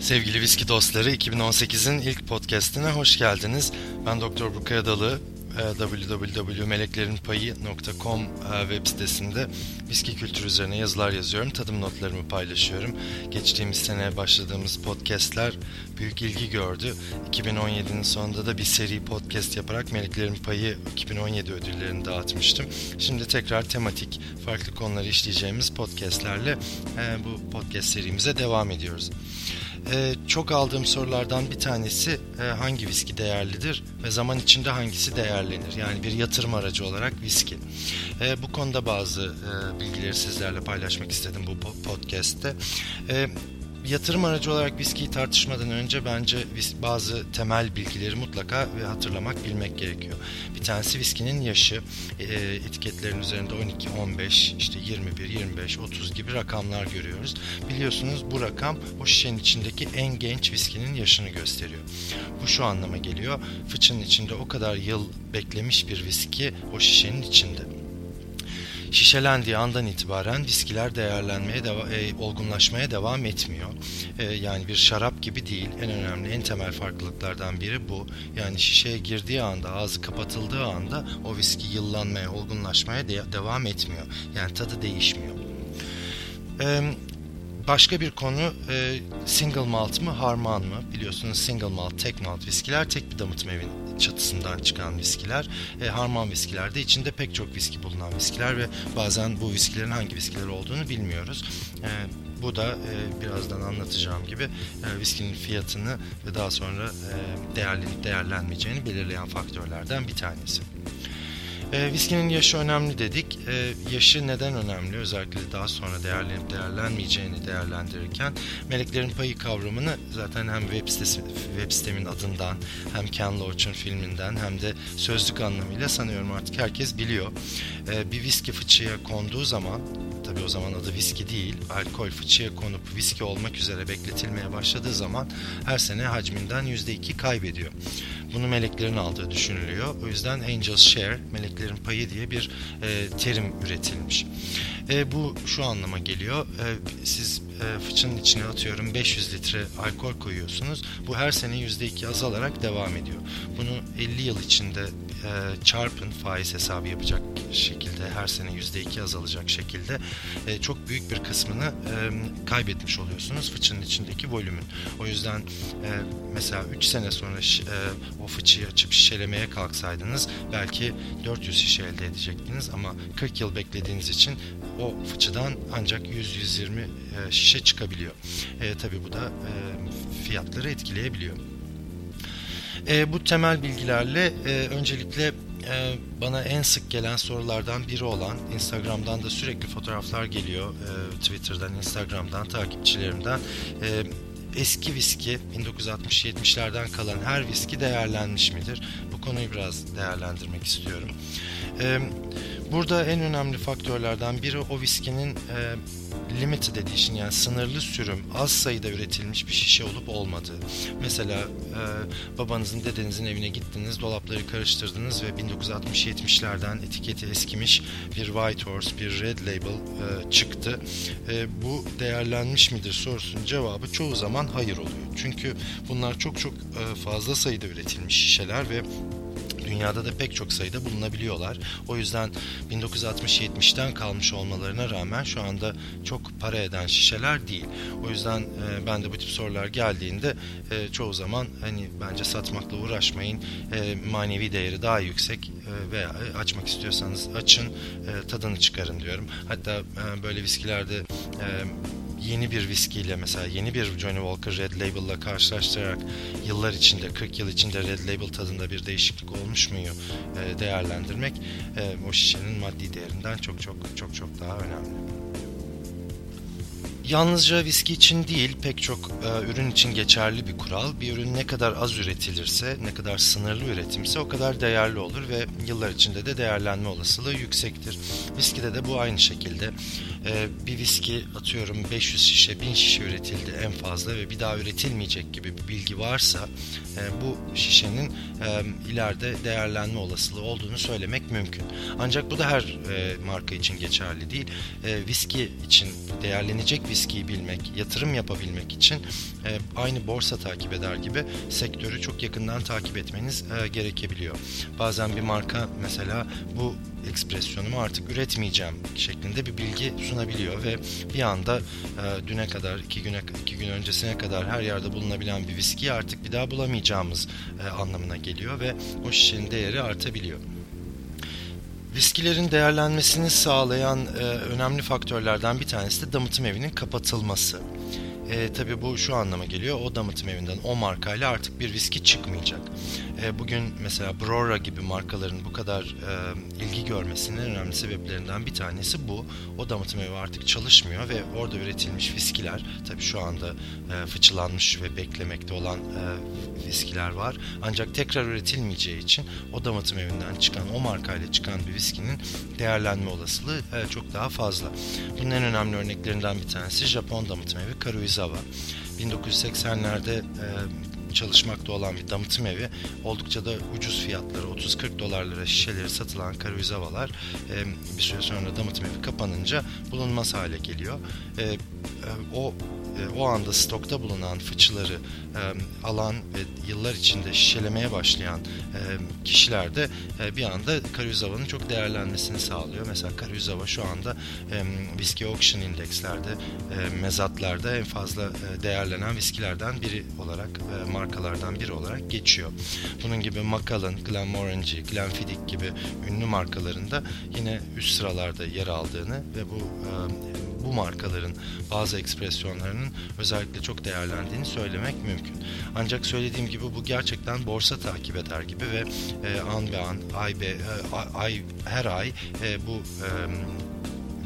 Sevgili viski dostları 2018'in ilk podcastine hoş geldiniz. Ben Doktor Burkay Adalı e, www.meleklerinpayi.com e, web sitesinde viski kültürü üzerine yazılar yazıyorum. Tadım notlarımı paylaşıyorum. Geçtiğimiz sene başladığımız podcastler büyük ilgi gördü. 2017'nin sonunda da bir seri podcast yaparak Meleklerin Payı 2017 ödüllerini dağıtmıştım. Şimdi tekrar tematik farklı konuları işleyeceğimiz podcastlerle e, bu podcast serimize devam ediyoruz. Ee, çok aldığım sorulardan bir tanesi e, hangi viski değerlidir ve zaman içinde hangisi değerlenir? Yani bir yatırım aracı olarak viski. E, bu konuda bazı e, bilgileri sizlerle paylaşmak istedim bu podcast'te. E, yatırım aracı olarak viskiyi tartışmadan önce bence bazı temel bilgileri mutlaka ve hatırlamak, bilmek gerekiyor. Bir tanesi viskinin yaşı, e, etiketlerin üzerinde 12, 15, işte 21, 25, 30 gibi rakamlar görüyoruz. Biliyorsunuz bu rakam o şişenin içindeki en genç viskinin yaşını gösteriyor. Bu şu anlama geliyor. Fıçının içinde o kadar yıl beklemiş bir viski o şişenin içinde. Şişelendiği andan itibaren viskiler değerlenmeye, deva- e, olgunlaşmaya devam etmiyor. E, yani bir şarap gibi değil. En önemli, en temel farklılıklardan biri bu. Yani şişeye girdiği anda, ağzı kapatıldığı anda o viski yıllanmaya, olgunlaşmaya de- devam etmiyor. Yani tadı değişmiyor. E, Başka bir konu e, single malt mı harman mı? Biliyorsunuz single malt, tek malt viskiler tek bir damıtma evin çatısından çıkan viskiler. E, harman viskilerde içinde pek çok viski bulunan viskiler ve bazen bu viskilerin hangi viskiler olduğunu bilmiyoruz. E, bu da e, birazdan anlatacağım gibi e, viskinin fiyatını ve daha sonra e, değerlenip değerlenmeyeceğini belirleyen faktörlerden bir tanesi. E, viskinin yaşı önemli dedik. E, yaşı neden önemli? Özellikle daha sonra değerlenip değerlenmeyeceğini değerlendirirken meleklerin payı kavramını zaten hem web sitesi web sitemin adından hem Ken Loach'un filminden hem de sözlük anlamıyla sanıyorum artık herkes biliyor. E, bir viski fıçıya konduğu zaman tabii o zaman adı viski değil, alkol fıçıya konup viski olmak üzere bekletilmeye başladığı zaman her sene hacminden %2 kaybediyor. Bunu meleklerin aldığı düşünülüyor. O yüzden Angel's Share, meleklerin payı diye bir e, terim üretilmiş. E, bu şu anlama geliyor. E, siz fıçının içine atıyorum 500 litre alkol koyuyorsunuz. Bu her sene %2 azalarak devam ediyor. Bunu 50 yıl içinde e, çarpın faiz hesabı yapacak şekilde her sene %2 azalacak şekilde e, çok büyük bir kısmını e, kaybetmiş oluyorsunuz fıçının içindeki volümün. O yüzden e, mesela 3 sene sonra e, o fıçıyı açıp şişelemeye kalksaydınız belki 400 şişe elde edecektiniz ama 40 yıl beklediğiniz için o fıçıdan ancak 100-120 e, şişe çıkabiliyor. E, tabii bu da e, fiyatları etkileyebiliyor. E, bu temel bilgilerle e, öncelikle e, bana en sık gelen sorulardan biri olan Instagram'dan da sürekli fotoğraflar geliyor. E, Twitter'dan, Instagram'dan, takipçilerimden. E, eski viski 1960-70'lerden kalan her viski değerlenmiş midir? Bu konuyu biraz değerlendirmek istiyorum. E, burada en önemli faktörlerden biri o viskinin e, limited edition yani sınırlı sürüm az sayıda üretilmiş bir şişe olup olmadığı. Mesela e, babanızın dedenizin evine gittiniz dolapları karıştırdınız ve 1960-70'lerden etiketi eskimiş bir White Horse bir Red Label e, çıktı. E, bu değerlenmiş midir sorusunun cevabı çoğu zaman hayır oluyor. Çünkü bunlar çok çok e, fazla sayıda üretilmiş şişeler ve dünyada da pek çok sayıda bulunabiliyorlar. O yüzden 1960-70'ten kalmış olmalarına rağmen şu anda çok para eden şişeler değil. O yüzden e, ben de bu tip sorular geldiğinde e, çoğu zaman hani bence satmakla uğraşmayın. E, manevi değeri daha yüksek e, veya açmak istiyorsanız açın, e, tadını çıkarın diyorum. Hatta e, böyle viskilerde e, yeni bir viskiyle mesela yeni bir Johnny Walker Red Label'la karşılaştırarak yıllar içinde 40 yıl içinde Red Label tadında bir değişiklik olmuş muyu e, değerlendirmek e, o şişenin maddi değerinden çok çok çok çok daha önemli. Yalnızca viski için değil pek çok e, ürün için geçerli bir kural. Bir ürün ne kadar az üretilirse, ne kadar sınırlı üretimse o kadar değerli olur ve yıllar içinde de değerlenme olasılığı yüksektir. Viskide de bu aynı şekilde. E, bir viski atıyorum 500 şişe 1000 şişe üretildi en fazla ve bir daha üretilmeyecek gibi bir bilgi varsa e, bu şişenin e, ileride değerlenme olasılığı olduğunu söylemek mümkün. Ancak bu da her e, marka için geçerli değil. E, viski için değerlenecek viskiyi bilmek, yatırım yapabilmek için e, aynı borsa takip eder gibi sektörü çok yakından takip etmeniz e, gerekebiliyor. Bazen bir marka mesela bu ekspresyonumu artık üretmeyeceğim şeklinde bir bilgi sunabiliyor ve bir anda e, düne kadar iki güne iki gün öncesine kadar her yerde bulunabilen bir viskiyi artık bir daha bulamayacağımız e, anlamına geliyor ve o şişenin değeri artabiliyor. Viskilerin değerlenmesini sağlayan e, önemli faktörlerden bir tanesi de damıtım evinin kapatılması. E, tabii bu şu anlama geliyor. O damıtım evinden o markayla artık bir viski çıkmayacak. E, bugün mesela Brora gibi markaların bu kadar e, ilgi görmesinin önemli sebeplerinden bir tanesi bu. O damıtım evi artık çalışmıyor ve orada üretilmiş viskiler tabii şu anda e, fıçılanmış ve beklemekte olan e, viskiler var. Ancak tekrar üretilmeyeceği için o damıtım evinden çıkan o markayla çıkan bir viskinin değerlenme olasılığı e, çok daha fazla. Bunun en önemli örneklerinden bir tanesi Japon damıtım evi Karuizawa. 1980'lerde e, çalışmakta olan bir damıtım evi oldukça da ucuz fiyatları 30-40 dolarlara şişeleri satılan Karuyzavalar e, bir süre sonra damıtım evi kapanınca bulunmaz hale geliyor. E, e, o o anda stokta bulunan fıçıları e, alan ve yıllar içinde şişelemeye başlayan e, kişiler e, bir anda Karuyzava'nın çok değerlenmesini sağlıyor. Mesela Karuyzava şu anda e, Whiskey Auction indekslerde, e, mezatlarda en fazla e, değerlenen viskilerden biri olarak, e, markalardan biri olarak geçiyor. Bunun gibi Macallan, Glenmorangie, Glenfiddich gibi ünlü markalarında yine üst sıralarda yer aldığını ve bu e, bu markaların bazı ekspresyonlarının özellikle çok değerlendiğini söylemek mümkün. Ancak söylediğim gibi bu gerçekten borsa takip eder gibi ve e, an be an, ay be, e, ay her ay e, bu e,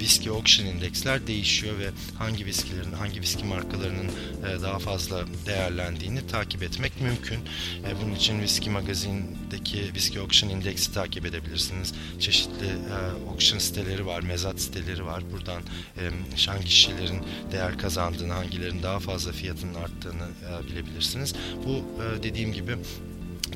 viski auction indeksler değişiyor ve hangi viskilerin, hangi viski markalarının e, daha fazla değerlendiğini takip etmek mümkün. E, bunun için Viski Magazine'deki Viski Auction indeksi takip edebilirsiniz. Çeşitli e, auction siteleri var, mezat siteleri var. Buradan hangi kişilerin değer kazandığını, hangilerinin daha fazla fiyatının arttığını bilebilirsiniz. Bu dediğim gibi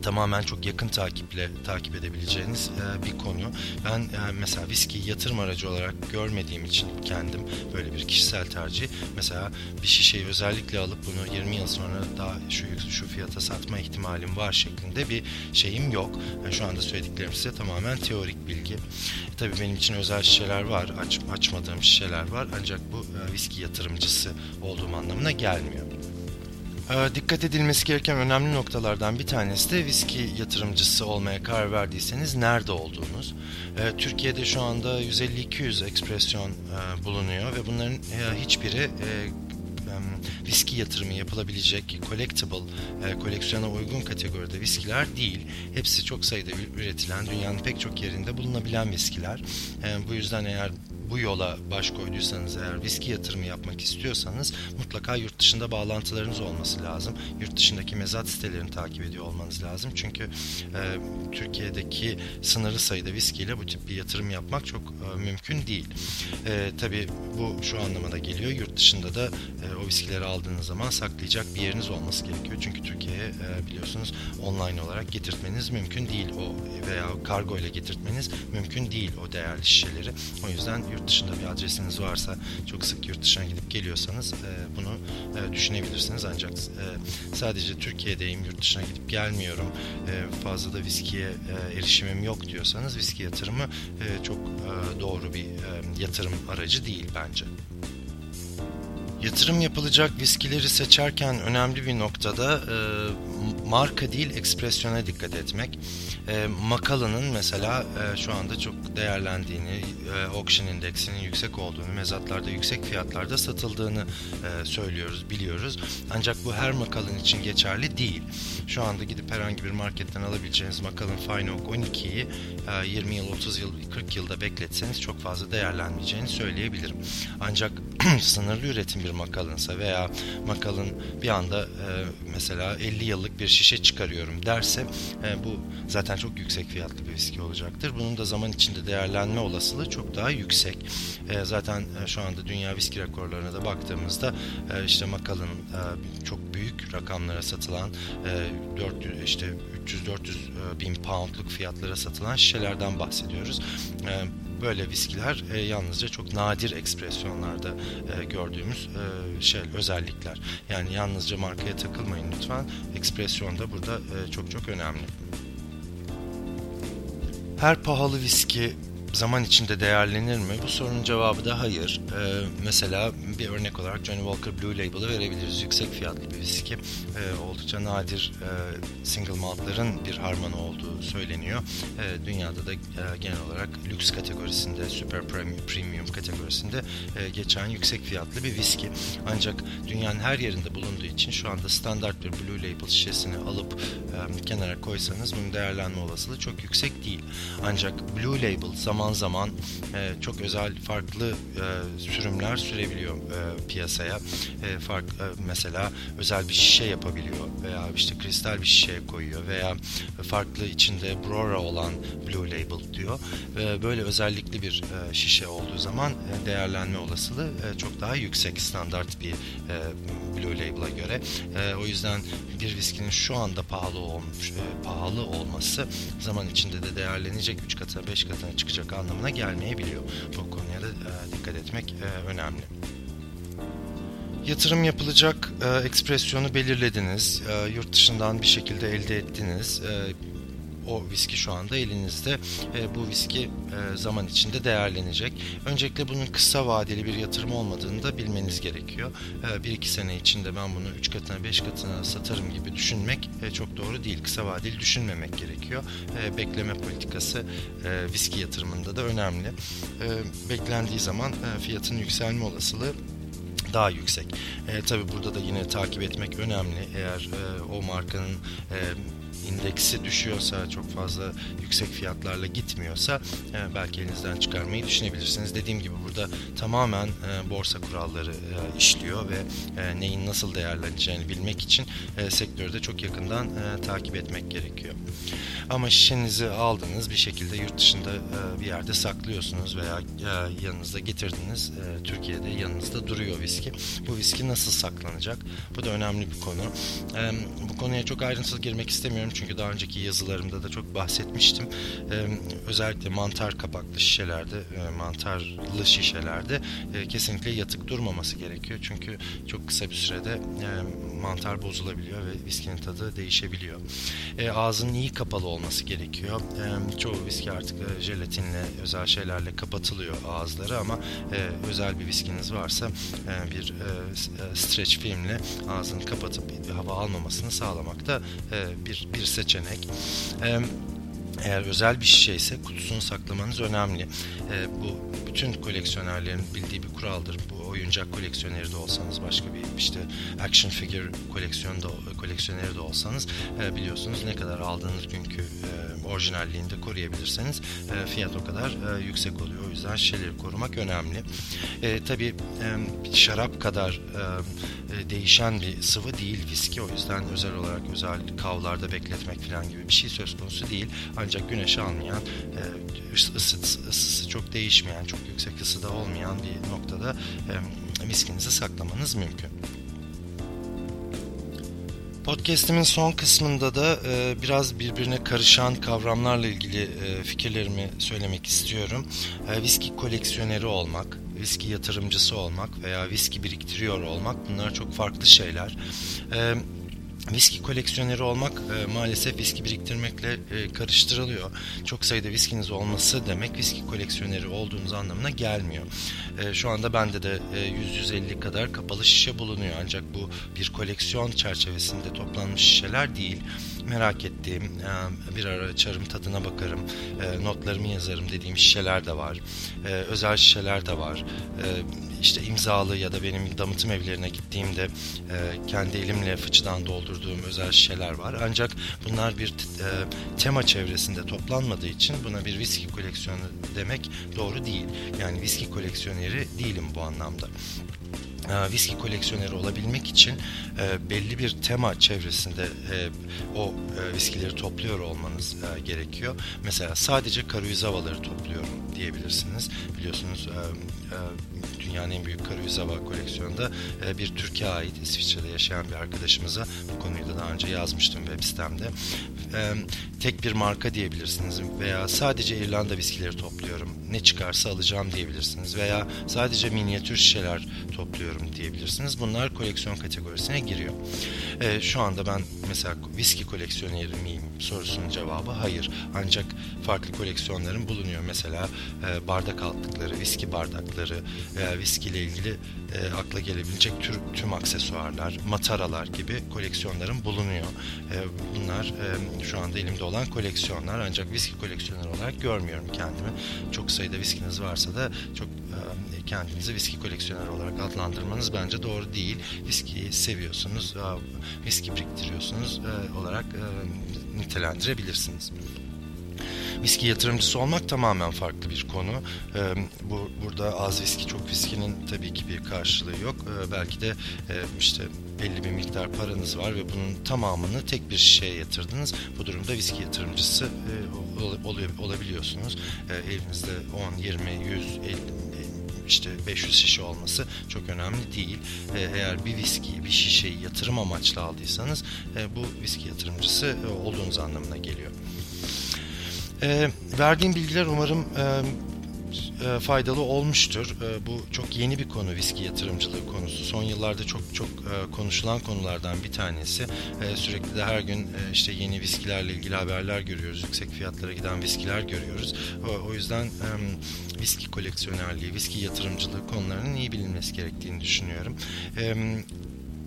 tamamen çok yakın takiple takip edebileceğiniz e, bir konu. Ben e, mesela viskiyi yatırım aracı olarak görmediğim için kendim böyle bir kişisel tercih. Mesela bir şişeyi özellikle alıp bunu 20 yıl sonra daha şu şu fiyata satma ihtimalim var şeklinde bir şeyim yok. Yani şu anda söylediklerim size tamamen teorik bilgi. E, tabii benim için özel şişeler var, aç, açmadığım şişeler var. Ancak bu e, viski yatırımcısı olduğum anlamına gelmiyor. Ee, dikkat edilmesi gereken önemli noktalardan bir tanesi de viski yatırımcısı olmaya karar verdiyseniz nerede olduğunuz. Ee, Türkiye'de şu anda 150-200 ekspresyon e, bulunuyor ve bunların e, hiçbiri e, viski yatırımı yapılabilecek collectible, e, koleksiyona uygun kategoride viskiler değil. Hepsi çok sayıda üretilen, dünyanın pek çok yerinde bulunabilen viskiler. E, bu yüzden eğer bu yola baş koyduysanız eğer viski yatırımı yapmak istiyorsanız mutlaka yurt dışında bağlantılarınız olması lazım. Yurt dışındaki mezat sitelerini takip ediyor olmanız lazım. Çünkü e, Türkiye'deki sınırlı sayıda viskiyle bu tip bir yatırım yapmak çok e, mümkün değil. E, tabii bu şu anlamına geliyor. Yurt dışında da e, o viskileri aldığınız zaman saklayacak bir yeriniz olması gerekiyor. Çünkü Türkiye'ye e, biliyorsunuz online olarak getirtmeniz mümkün değil o veya kargo ile getirtmeniz mümkün değil o değerli şişeleri. O yüzden yurt dışında bir adresiniz varsa çok sık yurt dışına gidip geliyorsanız e, bunu e, düşünebilirsiniz. Ancak e, sadece Türkiye'deyim, yurt dışına gidip gelmiyorum, e, fazla da viskiye e, erişimim yok diyorsanız viski yatırımı e, çok e, doğru bir e, yatırım aracı değil bence. Yatırım yapılacak viskileri seçerken önemli bir noktada e, marka değil ekspresyona dikkat etmek. E, Macallan'ın mesela e, şu anda çok değerlendiğini, e, auction indeksinin yüksek olduğunu, mezatlarda yüksek fiyatlarda satıldığını e, söylüyoruz, biliyoruz. Ancak bu her Macallan için geçerli değil. Şu anda gidip herhangi bir marketten alabileceğiniz Macallan Fine Oak 12'yi e, 20 yıl, 30 yıl, 40 yılda bekletseniz çok fazla değerlenmeyeceğini söyleyebilirim. Ancak sınırlı üretim bir Macallan'sa veya Macallan bir anda e, mesela 50 yıllık bir şişe çıkarıyorum derse e, bu zaten çok yüksek fiyatlı bir viski olacaktır. Bunun da zaman içinde değerlenme olasılığı çok daha yüksek. E, zaten e, şu anda dünya viski rekorlarına da baktığımızda e, işte Macallan e, çok büyük rakamlara satılan e, 400 işte 300-400 e, bin poundluk fiyatlara satılan şişelerden bahsediyoruz. E, böyle viskiler e, yalnızca çok nadir ekspresyonlarda e, gördüğümüz e, şey özellikler. Yani yalnızca markaya takılmayın lütfen. Ekspresyon da burada e, çok çok önemli. Her pahalı viski zaman içinde değerlenir mi? Bu sorunun cevabı da hayır. Ee, mesela bir örnek olarak Johnny Walker Blue Label'ı verebiliriz. Yüksek fiyatlı bir viski. Ee, oldukça nadir e, single maltların bir harmanı olduğu söyleniyor. Ee, dünyada da e, genel olarak lüks kategorisinde, super premium, premium kategorisinde e, geçen yüksek fiyatlı bir viski. Ancak dünyanın her yerinde bulunduğu için şu anda standart bir Blue Label şişesini alıp e, kenara koysanız bunun değerlenme olasılığı çok yüksek değil. Ancak Blue Label zaman zaman zaman e, çok özel farklı e, sürümler sürebiliyor e, piyasaya. E, fark e, mesela özel bir şişe yapabiliyor veya işte kristal bir şişeye koyuyor veya farklı içinde Brora olan Blue Label diyor. E, böyle özellikli bir e, şişe olduğu zaman e, değerlenme olasılığı e, çok daha yüksek standart bir e, Blue Label'a göre. E, o yüzden bir viskinin şu anda pahalı olmuş, e, pahalı olması zaman içinde de değerlenecek 3 katına 5 katına çıkacak anlamına gelmeyebiliyor. Bu konuya da e, dikkat etmek e, önemli. Yatırım yapılacak e, ekspresyonu belirlediniz, e, yurt dışından bir şekilde elde ettiniz. E, o viski şu anda elinizde. E, bu viski e, zaman içinde değerlenecek. Öncelikle bunun kısa vadeli bir yatırım olmadığını da bilmeniz gerekiyor. E, bir iki sene içinde ben bunu üç katına beş katına satarım gibi düşünmek e, çok doğru değil. Kısa vadeli düşünmemek gerekiyor. E, bekleme politikası e, viski yatırımında da önemli. E, beklendiği zaman e, fiyatın yükselme olasılığı daha yüksek. E, tabii burada da yine takip etmek önemli. Eğer e, o markanın e, indeksi düşüyorsa çok fazla yüksek fiyatlarla gitmiyorsa e, belki elinizden çıkarmayı düşünebilirsiniz. Dediğim gibi burada tamamen e, borsa kuralları e, işliyor ve e, neyin nasıl değerleneceğini bilmek için e, sektörde çok yakından e, takip etmek gerekiyor. Ama şişenizi aldınız bir şekilde yurt dışında e, bir yerde saklıyorsunuz veya e, yanınızda getirdiniz. E, Türkiye'de yanınızda duruyor viski. Bu viski nasıl saklanacak? Bu da önemli bir konu. E, bu konuya çok ayrıntılı girmek istemiyorum çünkü daha önceki yazılarımda da çok bahsetmiştim. E, özellikle mantar kapaklı şişelerde, e, mantarlı şişelerde e, kesinlikle yatık durmaması gerekiyor. Çünkü çok kısa bir sürede e, mantar bozulabiliyor ve viskinin tadı değişebiliyor. E, ağzının iyi kapalı olması gerekiyor. E, çoğu viski artık e, jelatinle, özel şeylerle kapatılıyor ağızları ama e, özel bir viskiniz varsa e, bir e, stretch filmle ağzını kapatıp hava almamasını sağlamak da e, bir, bir seçenek. E, eğer özel bir şişe ise kutusunu saklamanız önemli. E, bu bütün koleksiyonerlerin bildiği bir kuraldır. Bu oyuncak koleksiyoneri de olsanız başka bir işte action figure koleksiyonda koleksiyoneri de olsanız e, biliyorsunuz ne kadar aldığınız günkü e, orijinalliğini de koruyabilirseniz e, fiyat o kadar e, yüksek oluyor. O yüzden şişeleri korumak önemli. E, tabii e, şarap kadar e, e, değişen bir sıvı değil viski. O yüzden özel olarak özel kavlarda bekletmek falan gibi bir şey söz konusu değil. Ancak güneş almayan, e, ısı, ısısı çok değişmeyen, çok yüksek ısıda olmayan bir noktada e, viskinizi saklamanız mümkün. Podcast'imin son kısmında da e, biraz birbirine karışan kavramlarla ilgili e, fikirlerimi söylemek istiyorum. E, viski koleksiyoneri olmak, viski yatırımcısı olmak veya viski biriktiriyor olmak bunlar çok farklı şeyler. E, Viski koleksiyoneri olmak e, maalesef viski biriktirmekle e, karıştırılıyor. Çok sayıda viskiniz olması demek viski koleksiyoneri olduğunuz anlamına gelmiyor. E, şu anda bende de e, 100-150 kadar kapalı şişe bulunuyor ancak bu bir koleksiyon çerçevesinde toplanmış şişeler değil. Merak ettiğim, e, bir ara açarım tadına bakarım, e, notlarımı yazarım dediğim şişeler de var. E, özel şişeler de var. E, işte imzalı ya da benim damıtım evlerine gittiğimde e, kendi elimle fıçıdan doldurduğum özel şişeler var. Ancak bunlar bir e, tema çevresinde toplanmadığı için buna bir viski koleksiyonu demek doğru değil. Yani viski koleksiyoneri değilim bu anlamda. e, viski koleksiyoneri olabilmek için e, belli bir tema çevresinde e, o e, viskileri topluyor olmanız e, gerekiyor. Mesela sadece karuyuzavaları topluyorum diyebilirsiniz. Biliyorsunuz e, e, dünyanın en büyük karuyuzava koleksiyonunda e, bir Türkiye ait İsviçre'de yaşayan bir arkadaşımıza bu konuyu da daha önce yazmıştım web sitemde. E, tek bir marka diyebilirsiniz veya sadece İrlanda viskileri topluyorum. Ne çıkarsa alacağım diyebilirsiniz veya sadece minyatür şişeler topluyorum diyebilirsiniz. Bunlar koleksiyon kategorisine giriyor. E, şu anda ben mesela viski koleksiyoneri miyim sorusunun cevabı hayır. Ancak farklı koleksiyonlarım bulunuyor. Mesela e, bardak altlıkları, viski bardakları veya viski ile ilgili e, akla gelebilecek tür, tüm aksesuarlar, mataralar gibi koleksiyonlarım bulunuyor. E, bunlar e, şu anda elimde olan koleksiyonlar ancak viski koleksiyoneri olarak görmüyorum kendimi. Çok sayıda viskiniz varsa da çok e, kendinizi viski koleksiyoneri olarak adlandırmanız bence doğru değil. Viskiyi seviyorsunuz, e, viski biriktiriyorsunuz e, olarak e, nitelendirebilirsiniz. Viski yatırımcısı olmak tamamen farklı bir konu. E, bu burada az viski çok viskinin tabii ki bir karşılığı yok. E, belki de e, işte belli bir miktar paranız var ve bunun tamamını tek bir şişeye yatırdınız. Bu durumda viski yatırımcısı e, ol, olabiliyorsunuz. E, elinizde 10, 20, 100, 50 işte 500 şişe olması çok önemli değil. Eğer bir viskiyi, bir şişeyi yatırım amaçlı aldıysanız bu viski yatırımcısı olduğunuz anlamına geliyor. E, verdiğim bilgiler umarım e, e, faydalı olmuştur. E, bu çok yeni bir konu viski yatırımcılığı konusu. Son yıllarda çok çok e, konuşulan konulardan bir tanesi. E, sürekli de her gün e, işte yeni viskilerle ilgili haberler görüyoruz. Yüksek fiyatlara giden viskiler görüyoruz. O, o yüzden e, viski koleksiyonerliği, viski yatırımcılığı konularının iyi bilinmesi gerektiğini düşünüyorum. E,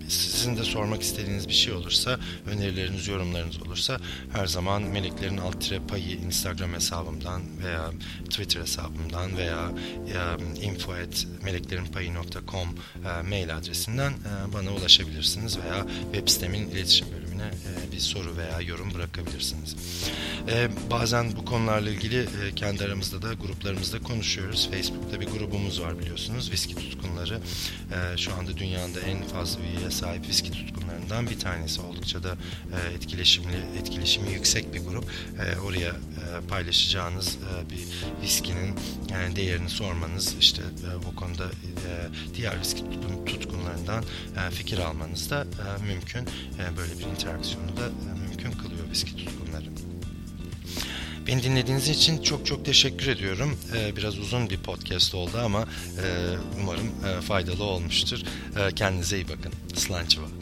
sizin de sormak istediğiniz bir şey olursa, önerileriniz, yorumlarınız olursa her zaman Meleklerin Alt Payı Instagram hesabımdan veya Twitter hesabımdan veya info.meleklerinpayı.com e, mail adresinden bana ulaşabilirsiniz veya web sitemin iletişim bölümüne e, bir soru veya yorum bırakabilirsiniz. E, bazen bu konularla ilgili e, kendi aramızda da gruplarımızda konuşuyoruz. Facebook'ta bir grubumuz var biliyorsunuz. Viski tutkunları. E, şu anda dünyada en fazla üyeye sahip viski tutkunlarından bir tanesi. Oldukça da e, etkileşimli, etkileşimi yüksek bir grup. E, oraya e, paylaşacağınız e, bir viskinin yani değerini sormanız, işte e, o konuda e, diğer viski tutkun, tutkunlarından e, fikir almanız da e, mümkün. E, böyle bir interaksiyonu da e, mümkün kılıyor viski tutkunları. Beni dinlediğiniz için çok çok teşekkür ediyorum. Ee, biraz uzun bir podcast oldu ama e, umarım e, faydalı olmuştur. E, kendinize iyi bakın. Slançıva.